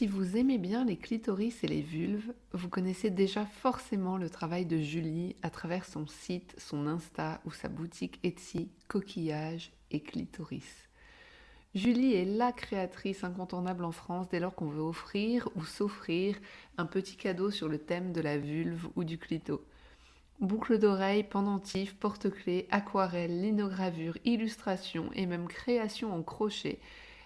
Si vous aimez bien les clitoris et les vulves, vous connaissez déjà forcément le travail de Julie à travers son site, son Insta ou sa boutique Etsy Coquillage et Clitoris. Julie est la créatrice incontournable en France dès lors qu'on veut offrir ou s'offrir un petit cadeau sur le thème de la vulve ou du clito. Boucles d'oreilles, pendentifs, porte-clés, aquarelles, linogravures, illustrations et même créations en crochet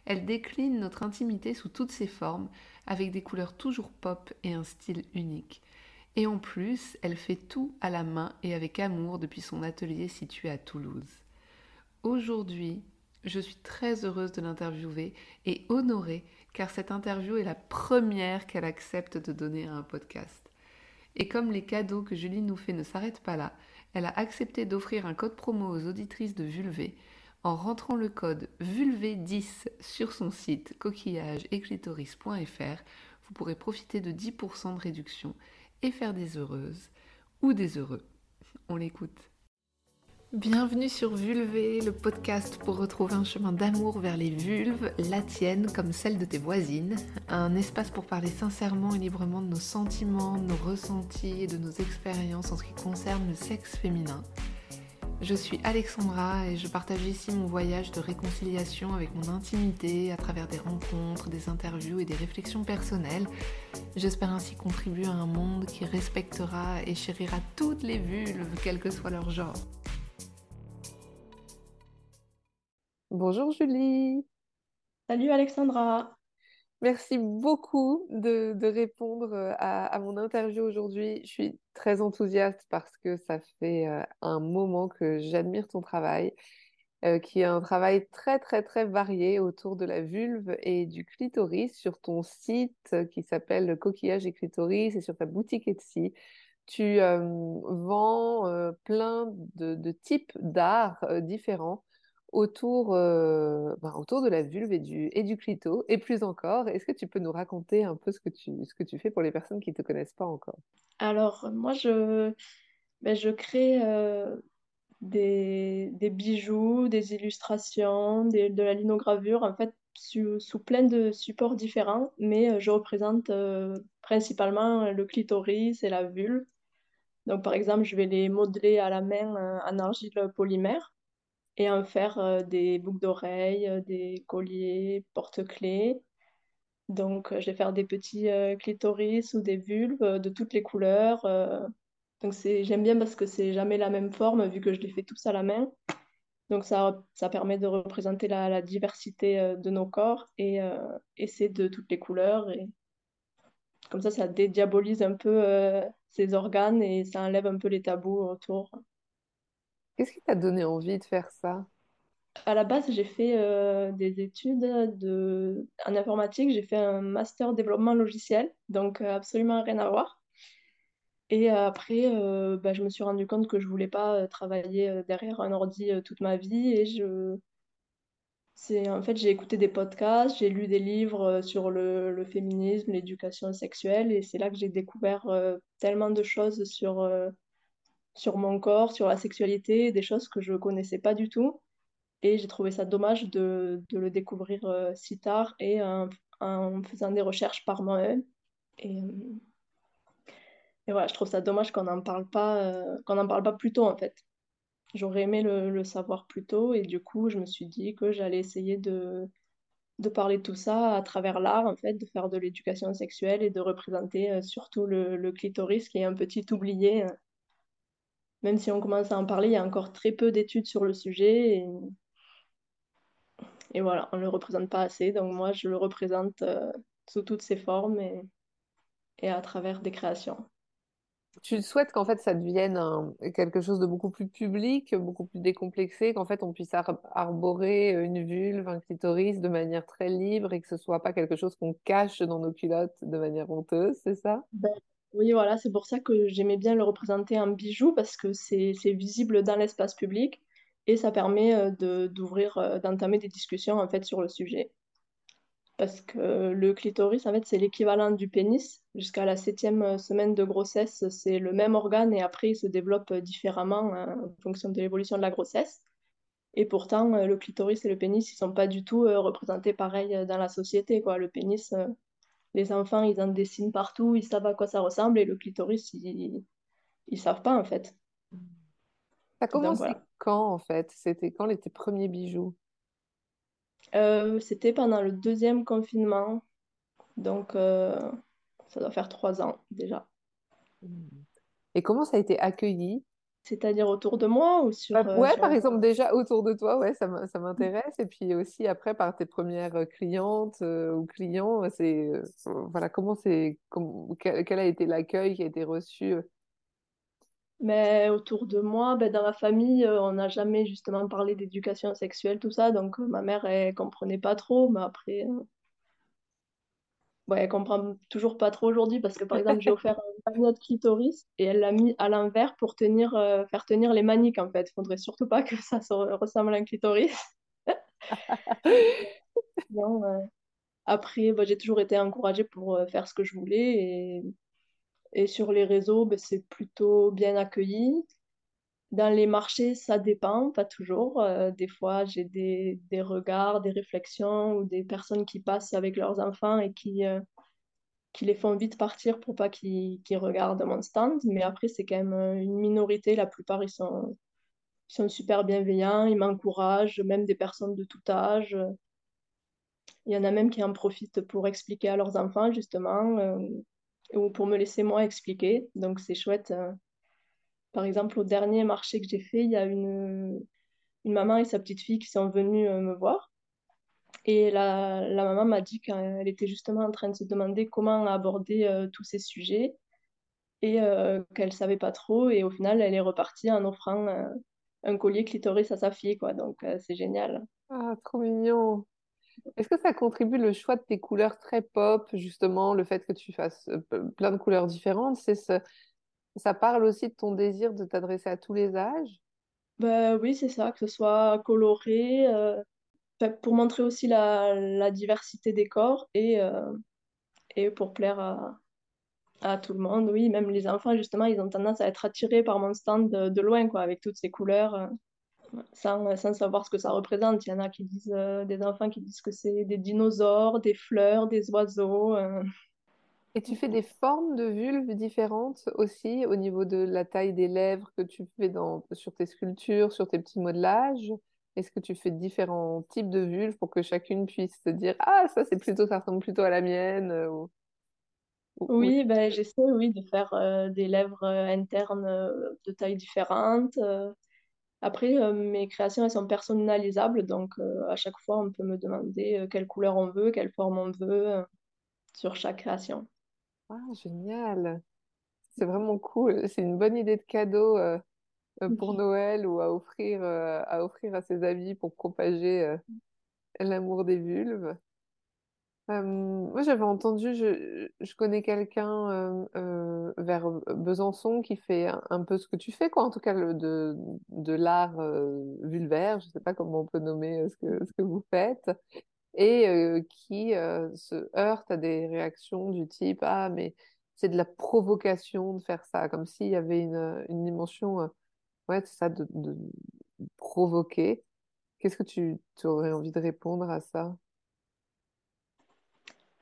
elle décline notre intimité sous toutes ses formes, avec des couleurs toujours pop et un style unique. Et en plus, elle fait tout à la main et avec amour depuis son atelier situé à Toulouse. Aujourd'hui, je suis très heureuse de l'interviewer et honorée car cette interview est la première qu'elle accepte de donner à un podcast. Et comme les cadeaux que Julie nous fait ne s'arrêtent pas là, elle a accepté d'offrir un code promo aux auditrices de Vulvé en rentrant le code VULVE10 sur son site coquillage-éclitoris.fr, vous pourrez profiter de 10% de réduction et faire des heureuses ou des heureux. On l'écoute. Bienvenue sur Vulvé, le podcast pour retrouver un chemin d'amour vers les vulves, la tienne comme celle de tes voisines. Un espace pour parler sincèrement et librement de nos sentiments, de nos ressentis et de nos expériences en ce qui concerne le sexe féminin. Je suis Alexandra et je partage ici mon voyage de réconciliation avec mon intimité à travers des rencontres, des interviews et des réflexions personnelles. J'espère ainsi contribuer à un monde qui respectera et chérira toutes les vulves, quel que soit leur genre. Bonjour Julie. Salut Alexandra. Merci beaucoup de, répondre euh, à, mon interview aujourd'hui. Je suis très enthousiaste parce que ça fait euh, un moment que j'admire ton travail, euh, qui est un travail très très très varié autour de la vulve et du clitoris sur ton site qui s'appelle Coquillage et Clitoris et sur ta boutique Etsy. Tu vends plein de types d'art différents autour, euh, ben, autour de la vulve et du, et du clito, et plus encore. Est-ce que tu peux nous raconter un peu ce que tu, ce que tu fais pour les personnes qui ne te connaissent pas encore? Alors, moi, je, ben, je crée euh, des, des, bijoux, des illustrations, de la linogravure, en fait, sous, sous, plein de supports différents, mais euh, je représente principalement le clitoris et la vulve. Donc, par exemple, je vais les modeler à la main en argile polymère et en faire euh, des boucles d'oreilles, euh, des colliers, porte-clés. Donc, euh, je vais faire des petits clitoris ou des vulves de toutes les couleurs. donc, j'aime bien parce que c'est jamais la même forme vu que je les fais tous à la main. Donc, ça, ça permet de représenter la, la diversité de nos corps et, et c'est de toutes les couleurs. Et comme ça, ça dédiabolise un peu ces organes et ça enlève un peu les tabous autour. Qu'est-ce qui t'a donné envie de faire ça? À la base, j'ai fait euh, des études de... en informatique. J'ai fait un master développement logiciel, donc euh, absolument rien à voir. Et après, euh, bah, je me suis rendu compte que je voulais pas travailler derrière un ordi toute ma vie. Et je... C'est, en fait, j'ai écouté des podcasts, j'ai lu des livres sur le féminisme, l'éducation sexuelle. Et c'est là que j'ai découvert tellement de choses sur sur mon corps, sur la sexualité, des choses que je ne connaissais pas du tout. Et j'ai trouvé ça dommage de, de le découvrir euh, si tard et en faisant des recherches par moi-même. Et, euh, voilà, je trouve ça dommage qu'on n'en parle pas, euh, qu'on parle pas plus tôt en fait. J'aurais aimé le, savoir plus tôt et du coup, je me suis dit que j'allais essayer de, de parler de tout ça à travers l'art, en fait, de faire de l'éducation sexuelle et de représenter surtout le, le, clitoris qui est un petit oublié même si on commence à en parler, il y a encore très peu d'études sur le sujet. Et, voilà, on ne le représente pas assez. Donc moi, je le représente euh, sous toutes ses formes et, et à travers des créations. Tu souhaites qu'en fait ça devienne quelque chose de beaucoup plus public, beaucoup plus décomplexé, qu'en fait on puisse arborer une vulve, un clitoris de manière très libre et que ce soit pas quelque chose qu'on cache dans nos culottes de manière honteuse, c'est ça? Ben, oui, voilà, c'est pour ça que j'aimais bien le représenter en bijou parce que c'est visible dans l'espace public et ça permet euh, d'ouvrir, euh, d'entamer des discussions en fait sur le sujet. Parce que le clitoris, en fait, c'est l'équivalent du pénis. Jusqu'à la septième euh, semaine de grossesse, c'est le même organe et après, il se développe différemment hein, en fonction de l'évolution de la grossesse. Et pourtant, le clitoris et le pénis, ils sont pas du tout représentés pareil dans la société. Le pénis, les enfants, ils en dessinent partout, ils savent à quoi ça ressemble, et le clitoris, ils, ils savent pas, en fait. Ça commencé voilà. quand en fait? C'était quand les tes premiers bijoux? Euh, c'était pendant le deuxième confinement, donc euh, ça doit faire trois ans déjà. Et comment ça a été accueilli? C'est-à-dire autour de moi ou sur, euh, ouais, sur par exemple, déjà autour de toi, ouais, ça m- ça m'intéresse. Et puis aussi après, par tes premières euh, clientes euh, ou clients, c'est euh, voilà, comment c'est, quel, a été l'accueil qui a été reçu? Mais autour de moi, ben, dans ma famille, on n'a jamais justement parlé d'éducation sexuelle, tout ça, donc ma mère, elle comprenait pas trop, mais après, ouais, elle comprend toujours pas trop aujourd'hui parce que par exemple, j'ai offert un magnet de clitoris et elle l'a mis à l'envers pour tenir, euh, faire tenir les maniques en fait. Faudrait surtout pas que ça se ressemble à un clitoris. Non, euh, Après, bah, j'ai toujours été encouragée pour euh, faire ce que je voulais et, et sur les réseaux, bah, c'est plutôt bien accueilli. Dans les marchés, ça dépend, pas toujours. Euh, des fois, j'ai des, des regards, des réflexions ou des personnes qui passent avec leurs enfants et qui, euh, qui les font vite partir pour pas qu'ils qu'ils regardent mon stand. Mais après, c'est quand même euh, une minorité. La plupart, ils sont, ils sont super bienveillants, ils m'encouragent, même des personnes de tout âge. Il y en a même qui en profitent pour expliquer à leurs enfants, justement, ou pour me laisser moi expliquer. Donc, c'est chouette. Par exemple, au dernier marché que j'ai fait, il y a une, une maman et sa petite fille qui sont venues euh, me voir. Et la, la maman m'a dit qu'elle était justement en train de se demander comment aborder euh, tous ces sujets et euh, qu'elle savait pas trop. Et au final, elle est repartie en offrant un collier clitoris à sa fille, quoi. Donc, c'est génial. Ah, trop mignon. Est-ce que ça contribue le choix de tes couleurs très pop, justement, le fait que tu fasses plein de couleurs différentes, c'est ce- ça parle aussi de ton désir de t'adresser à tous les âges? Ben oui, c'est ça, que ce soit coloré, euh, pour montrer aussi la, la diversité des corps et, euh, et pour plaire à, à tout le monde. Oui, même les enfants, justement, ils ont tendance à être attirés par mon stand de, loin, quoi, avec toutes ces couleurs, euh, sans, sans savoir ce que ça représente. Il y en a qui disent, des enfants qui disent que c'est des dinosaures, des fleurs, des oiseaux. Et tu fais des formes de vulves différentes aussi au niveau de la taille des lèvres que tu fais dans, sur tes sculptures, sur tes petits modelages? Est-ce que tu fais différents types de vulves pour que chacune puisse se dire, ah, ça c'est plutôt, ça ressemble plutôt à la mienne euh, ou, ou- ou- Oui, ben, j'essaie, oui, de faire euh, des lèvres euh, internes euh, de tailles différentes. Après, mes créations, elles sont personnalisables, donc à chaque fois, on peut me demander quelle couleur on veut, quelle forme on veut sur chaque création. Ah, génial! C'est vraiment cool. C'est une bonne idée de cadeau euh, euh, pour Noël ou à offrir, euh, à offrir à ses amis pour propager euh, l'amour des vulves. Euh, moi, j'avais entendu, je, je connais quelqu'un euh, euh, vers Besançon qui fait un, un peu ce que tu fais, quoi, en tout cas le, de, de l'art euh, vulvaire, je sais pas comment on peut nommer euh, ce que, ce que vous faites, et euh, qui euh, se heurte à des réactions du type, ah, mais c'est de la provocation de faire ça, comme s'il y avait une, une dimension, euh, ouais, c'est ça, de, de provoquer. Qu'est-ce que tu, aurais envie de répondre à ça?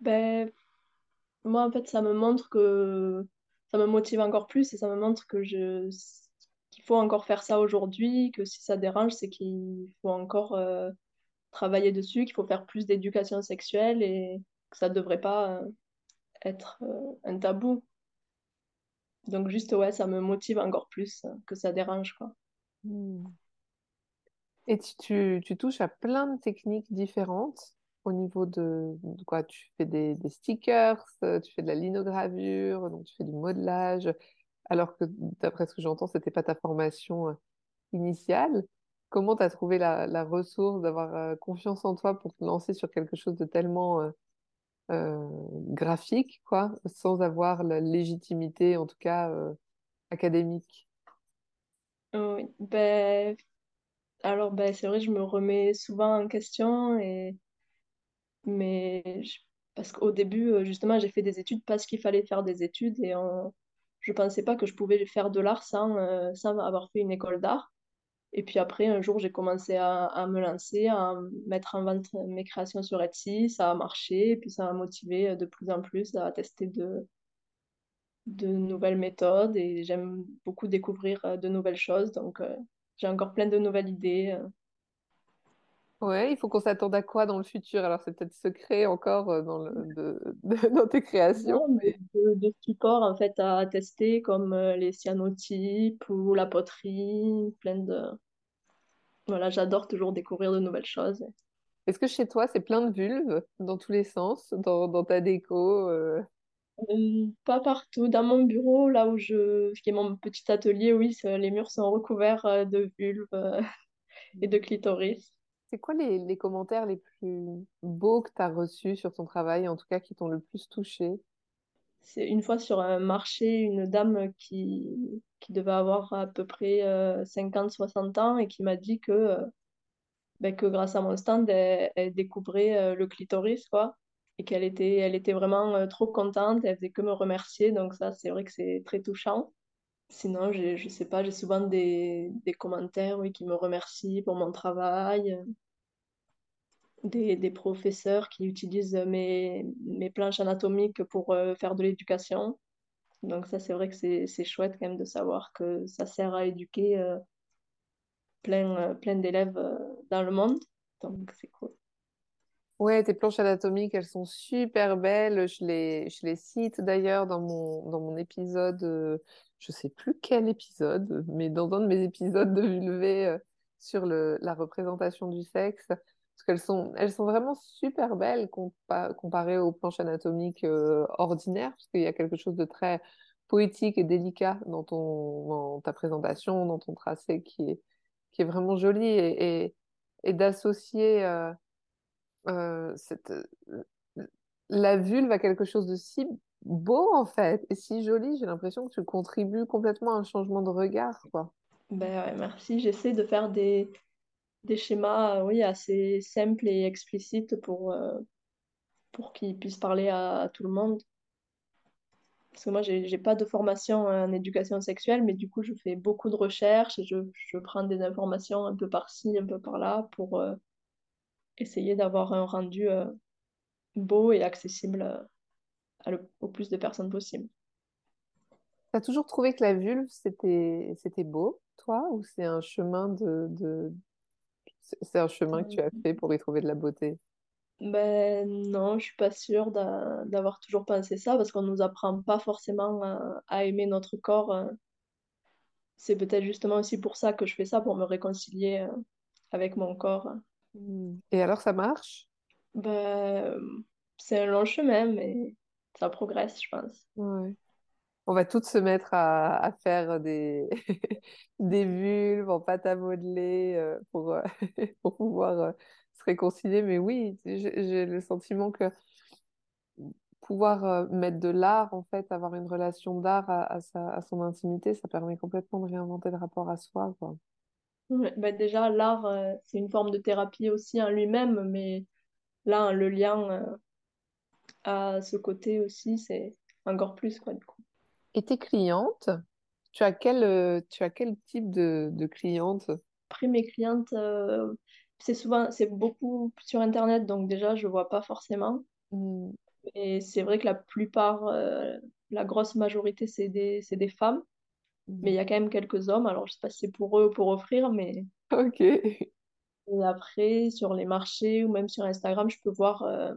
Ben, moi, en fait, ça me montre que ça me motive encore plus et ça me montre que je qu'il faut encore faire ça aujourd'hui, que si ça dérange, c'est qu'il faut encore euh, travailler dessus, qu'il faut faire plus d'éducation sexuelle et que ça devrait pas euh, être euh, un tabou. Donc juste, ouais, ça me motive encore plus euh, que ça dérange, quoi. Hmm. Et tu, tu, touches à plein de techniques différentes au niveau de, quoi? Tu fais des, des stickers, tu fais de la linogravure, donc tu fais du modelage, alors que d'après ce que j'entends, c'était pas ta formation initiale. Comment tu as trouvé la, ressource d'avoir euh, confiance en toi pour te lancer sur quelque chose de tellement euh, euh, graphique, quoi, sans avoir la légitimité, en tout cas académique? Oui, ben, alors ben, c'est vrai, je me remets souvent en question, et... mais parce qu'au début, justement, j'ai fait des études parce qu'il fallait faire des études et on... je pensais pas que je pouvais faire de l'art sans, sans avoir fait une école d'art. Et puis après, un jour, j'ai commencé à, me lancer, à mettre en vente mes créations sur Etsy. Ça a marché, et puis ça m'a motivé de plus en plus à tester de, de nouvelles méthodes et j'aime beaucoup découvrir euh, de nouvelles choses. Donc, euh, j'ai encore plein de nouvelles idées. Ouais, il faut qu'on s'attende à quoi dans le futur? Alors, c'est peut-être secret encore euh, dans le, de, de- dans tes créations. Non, mais de, supports en fait à tester comme euh, les cyanotypes ou la poterie, plein de... Voilà, j'adore toujours découvrir de nouvelles choses. Est-ce que chez toi, c'est plein de vulves dans tous les sens, dans, dans ta déco? euh? Euh, pas partout. Dans mon bureau, là où je... qui est mon petit atelier, oui, c'est- les murs sont recouverts euh, de vulves euh, et de clitoris. C'est quoi les, commentaires les plus beaux que tu as reçus sur ton travail, en tout cas qui t'ont le plus touché? C'est une fois sur un marché, une dame qui, qui devait avoir à peu près euh, 50-60 ans et qui m'a dit que, euh, ben, que grâce à mon stand, elle, elle découvrait euh, le clitoris, quoi. Et qu'elle était, elle était vraiment euh, trop contente, elle faisait que me remercier. Donc ça, c'est vrai que c'est très touchant. Sinon, j'ai, je sais pas, j'ai souvent des, des commentaires, oui, qui me remercient pour mon travail, euh, des, des professeurs qui utilisent mes, mes planches anatomiques pour euh, faire de l'éducation. Donc ça, c'est vrai que c'est chouette quand même de savoir que ça sert à éduquer euh, plein, plein d'élèves dans le monde. Donc c'est cool. Ouais, tes planches anatomiques, elles sont super belles. Je les, je les cite d'ailleurs dans mon, dans mon épisode, je sais plus quel épisode, mais dans un de mes épisodes de Vulvé euh, sur la représentation du sexe. Parce qu'elles sont, vraiment super belles compa- comparées aux planches anatomiques euh, ordinaires, parce qu'il y a quelque chose de très poétique et délicat dans ta présentation, dans ton tracé qui est, vraiment joli et, d'associer. euh, euh, la vulve a quelque chose de si beau en fait et si joli, j'ai l'impression que tu contribues complètement à un changement de regard, quoi. Ben ouais, merci. J'essaie de faire des, des schémas euh, oui, assez simples et explicites pour, euh, pour qu'ils puissent parler à, tout le monde. Parce que moi, j'ai, j'ai pas de formation en éducation sexuelle, mais du coup, je fais beaucoup de recherches et je, je prends des informations un peu par-ci, un peu par-là pour euh, essayer d'avoir un rendu beau et accessible le- au plus de personnes possible. T'as toujours trouvé que la vulve c'était beau, toi, ou c'est un chemin de, de... c'est un chemin que tu as fait pour y trouver de la beauté? Ben non, je suis pas sûre d'a- d'avoir toujours pensé ça parce qu'on nous apprend pas forcément à, à aimer notre corps. euh. C'est peut-être justement aussi pour ça que je fais ça, pour me réconcilier euh, avec mon corps. Hmm. Et alors ça marche? Ben, c'est un long chemin, mais ça progresse, je pense. Ouais. On va toutes se mettre à, à faire des, des vulves en pâte à modeler euh, pour, euh, pour pouvoir euh, se réconcilier. Mais oui, j'ai le sentiment que pouvoir mettre de l'art, en fait, avoir une relation d'art à, à sa- à son intimité, ça permet complètement de réinventer le rapport à soi, quoi. Ouais, ben déjà, l'art, c'est une forme de thérapie aussi en lui-même, mais là, le lien à ce côté aussi, c'est encore plus, quoi, du coup. Et tes clientes, tu as quel, euh, tu as quel type de, de cliente? Après, mes clientes, euh, c'est souvent, c'est beaucoup sur Internet, donc déjà, je vois pas forcément. Hmm, Et c'est vrai que la plupart, euh, la grosse majorité, c'est des, c'est des femmes, mais hmm. il y a quand même quelques hommes. Alors, je sais pas si c'est pour eux ou pour offrir, mais Ok. et après, sur les marchés ou même sur Instagram, je peux voir euh,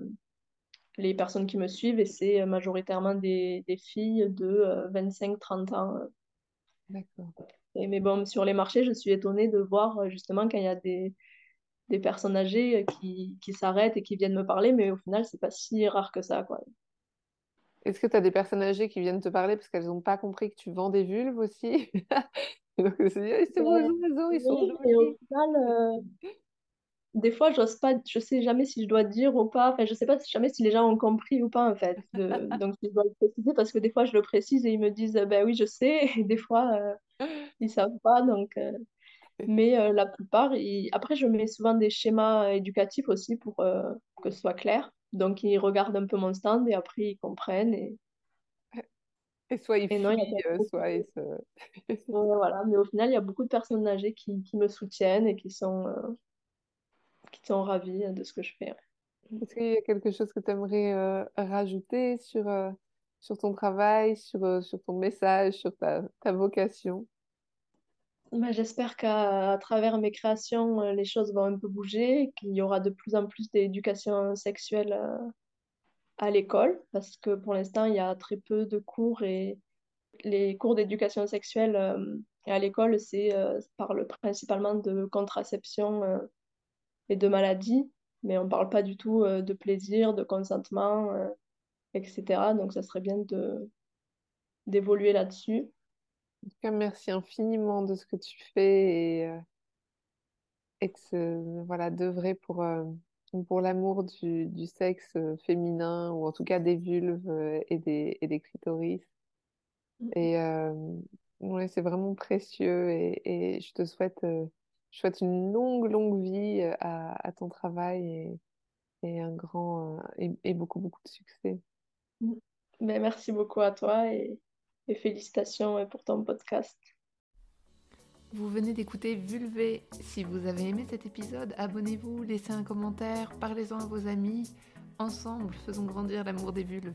les personnes qui me suivent et c'est euh, majoritairement des, des filles de euh, 25-30 ans. D'accord. Et, mais bon, sur les marchés, je suis étonnée de voir euh, justement quand il y a des, des personnes âgées euh, qui, qui s'arrêtent et qui viennent me parler, mais au final, c'est pas si rare que ça, quoi. Est-ce que tu as des personnes âgées qui viennent te parler parce qu'elles n'ont pas compris que tu vends des vulves aussi? Et donc, Ah, c'est vos Euh, oiseaux, ils sont oui, et au final, euh, des fois, j'ose pas, je sais jamais si je dois dire ou pas, enfin, je sais pas jamais si les gens ont compris ou pas, en fait. De, donc, je dois le préciser parce que des fois, je le précise et ils me disent, ben oui, je sais, et des fois, euh, ils savent pas, donc. euh, Mais euh, la plupart, ils- après, je mets souvent des schémas éducatifs aussi pour euh, que ce soit clair. Donc, ils regardent un peu mon stand et après, ils comprennent. Et... Et soit il fuit, soit il se... voilà, mais au final, il y a beaucoup de personnes âgées qui, qui me soutiennent et qui sont, qui sont ravis de ce que je fais. Est-ce qu'il y a quelque chose que tu aimerais rajouter sur, sur ton travail, sur, sur ton message, sur ta, ta vocation? Bah, j'espère qu'à travers mes créations, euh, les choses vont un peu bouger, qu'il y aura de plus en plus d'éducation sexuelle euh, à l'école, parce que pour l'instant, il y a très peu de cours et les cours d'éducation sexuelle euh, à l'école, c'est parle principalement de contraception et de maladies, mais on ne parle pas du tout de plaisir, de consentement, etc. Donc, ça serait bien de d'évoluer là-dessus. En tout cas, merci infiniment de ce que tu fais et, euh, et que voilà, d'œuvrer pour, euh, pour l'amour du, du, sexe euh, féminin ou en tout cas des vulves et des, et des clitoris. Mm. Et ouais, c'est vraiment précieux et, et, je te souhaite, je souhaite une longue, longue vie à, à ton travail et, et un grand et, et, beaucoup, beaucoup de succès. Mm. Ben, merci beaucoup à toi et et félicitations pour ton podcast. Vous venez d'écouter Vulvé. Si vous avez aimé cet épisode, abonnez-vous, laissez un commentaire, parlez-en à vos amis. Ensemble, faisons grandir l'amour des vulves.